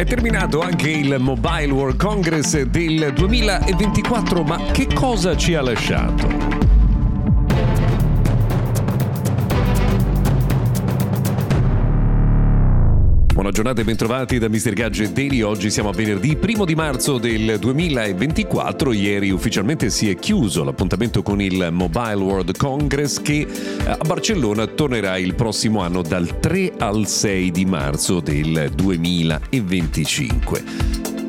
È terminato anche il Mobile World Congress del 2024, ma che cosa ci ha lasciato? Buona giornata e bentrovati da Mr. Gadget Daily. Oggi siamo a venerdì 1 di marzo del 2024. Ieri ufficialmente si è chiuso l'appuntamento con il Mobile World Congress che eh, a Barcellona tornerà il prossimo anno dal 3 al 6 di marzo del 2025.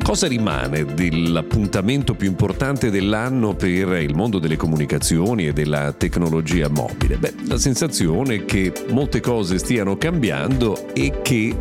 Cosa rimane dell'appuntamento più importante dell'anno per il mondo delle comunicazioni e della tecnologia mobile? Beh, la sensazione che molte cose stiano cambiando e che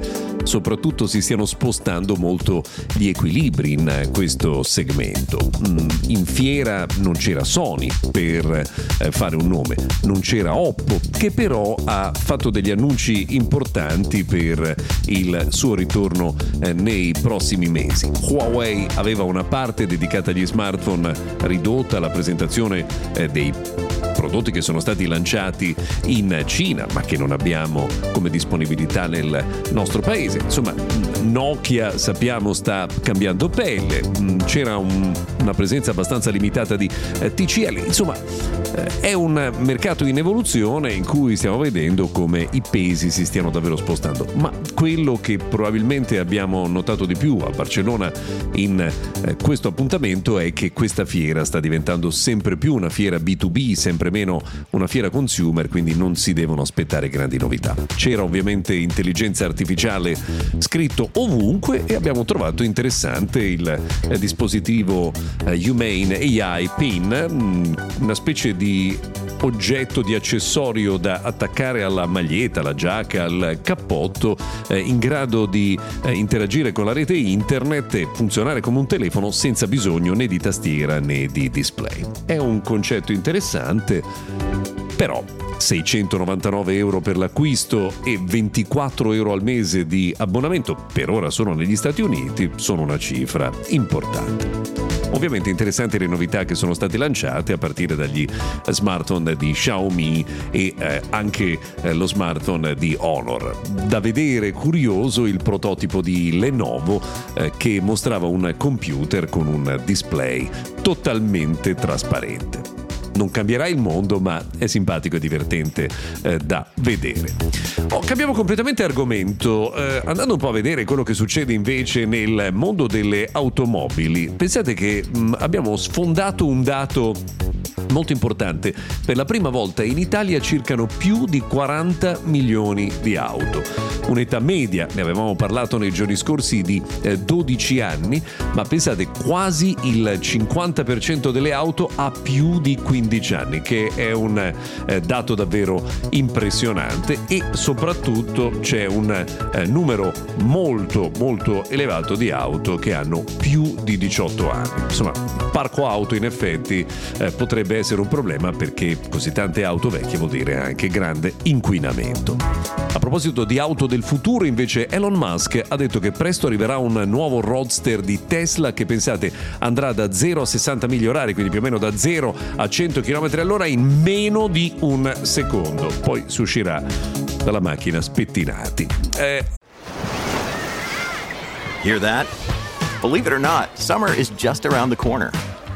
soprattutto si stiano spostando molto gli equilibri in questo segmento. Mm, in fiera non c'era Sony per eh, fare un nome, non c'era Oppo che però ha fatto degli annunci importanti per il suo ritorno eh, nei prossimi mesi. Huawei aveva una parte dedicata agli smartphone ridotta alla presentazione eh, dei prodotti che sono stati lanciati in Cina ma che non abbiamo come disponibilità nel nostro paese. Insomma, Nokia sappiamo sta cambiando pelle, mm, c'era un, una presenza abbastanza limitata di eh, TCL, insomma eh, è un mercato in evoluzione in cui stiamo vedendo come i pesi si stiano davvero spostando, ma quello che probabilmente abbiamo notato di più a Barcellona in eh, questo appuntamento è che questa fiera sta diventando sempre più una fiera B2B, sempre meno una fiera consumer, quindi non si devono aspettare grandi novità. C'era ovviamente intelligenza artificiale scritto ovunque e abbiamo trovato interessante il eh, dispositivo eh, Humane AI PIN, mm, una specie di oggetto di accessorio da attaccare alla maglietta, alla giacca, al cappotto, eh, in grado di interagire con la rete internet e funzionare come un telefono senza bisogno né di tastiera né di display. È un concetto interessante, però 699 euro per l'acquisto e 24 euro al mese di abbonamento, per ora sono negli Stati Uniti, sono una cifra importante. Ovviamente interessanti le novità che sono state lanciate a partire dagli smartphone di Xiaomi e eh, anche eh, lo smartphone di Honor. Da vedere curioso il prototipo di Lenovo eh, che mostrava un computer con un display totalmente trasparente non cambierà il mondo, ma è simpatico e divertente eh, da vedere. Oh, cambiamo completamente argomento, eh, andando un po' a vedere quello che succede invece nel mondo delle automobili. Pensate che mh, mm, abbiamo sfondato un dato molto importante. Per la prima volta in Italia circano più di 40 milioni di auto. Un'età media, ne avevamo parlato nei giorni scorsi, di eh, 12 anni, ma pensate quasi il 50% delle auto ha più di 15 anni, che è un eh, dato davvero impressionante e soprattutto c'è un eh, numero molto molto elevato di auto che hanno più di 18 anni. Insomma, parco auto in effetti eh, potrebbe essere un problema perché così tante auto vecchie vuol dire anche grande inquinamento. A proposito di auto del futuro, invece, Elon Musk ha detto che presto arriverà un nuovo roadster di Tesla che pensate andrà da 0 a 60 miglia orari, quindi più o meno da 0 a 100 km all'ora in meno di un secondo. Poi si uscirà dalla macchina spettinati. Eh... Hear that? Believe it or not, summer is just around the corner.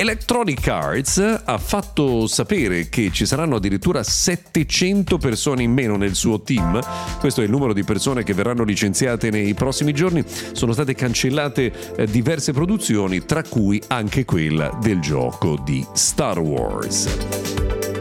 Electronic Arts ha fatto sapere che ci saranno addirittura 700 persone in meno nel suo team. Questo è il numero di persone che verranno licenziate nei prossimi giorni. Sono state cancellate eh, diverse produzioni, tra cui anche quella del gioco di Star Wars.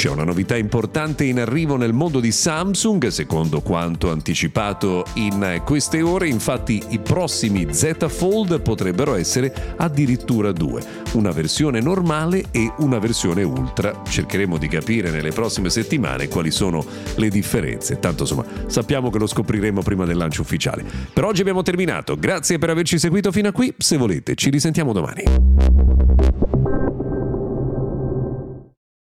C'è una novità importante in arrivo nel mondo di Samsung, secondo quanto anticipato in queste ore, infatti i prossimi Z Fold potrebbero essere addirittura due, una versione normale e una versione ultra. Cercheremo di capire nelle prossime settimane quali sono le differenze, tanto insomma sappiamo che lo scopriremo prima del lancio ufficiale. Per oggi abbiamo terminato, grazie per averci seguito fino a qui, se volete ci risentiamo domani.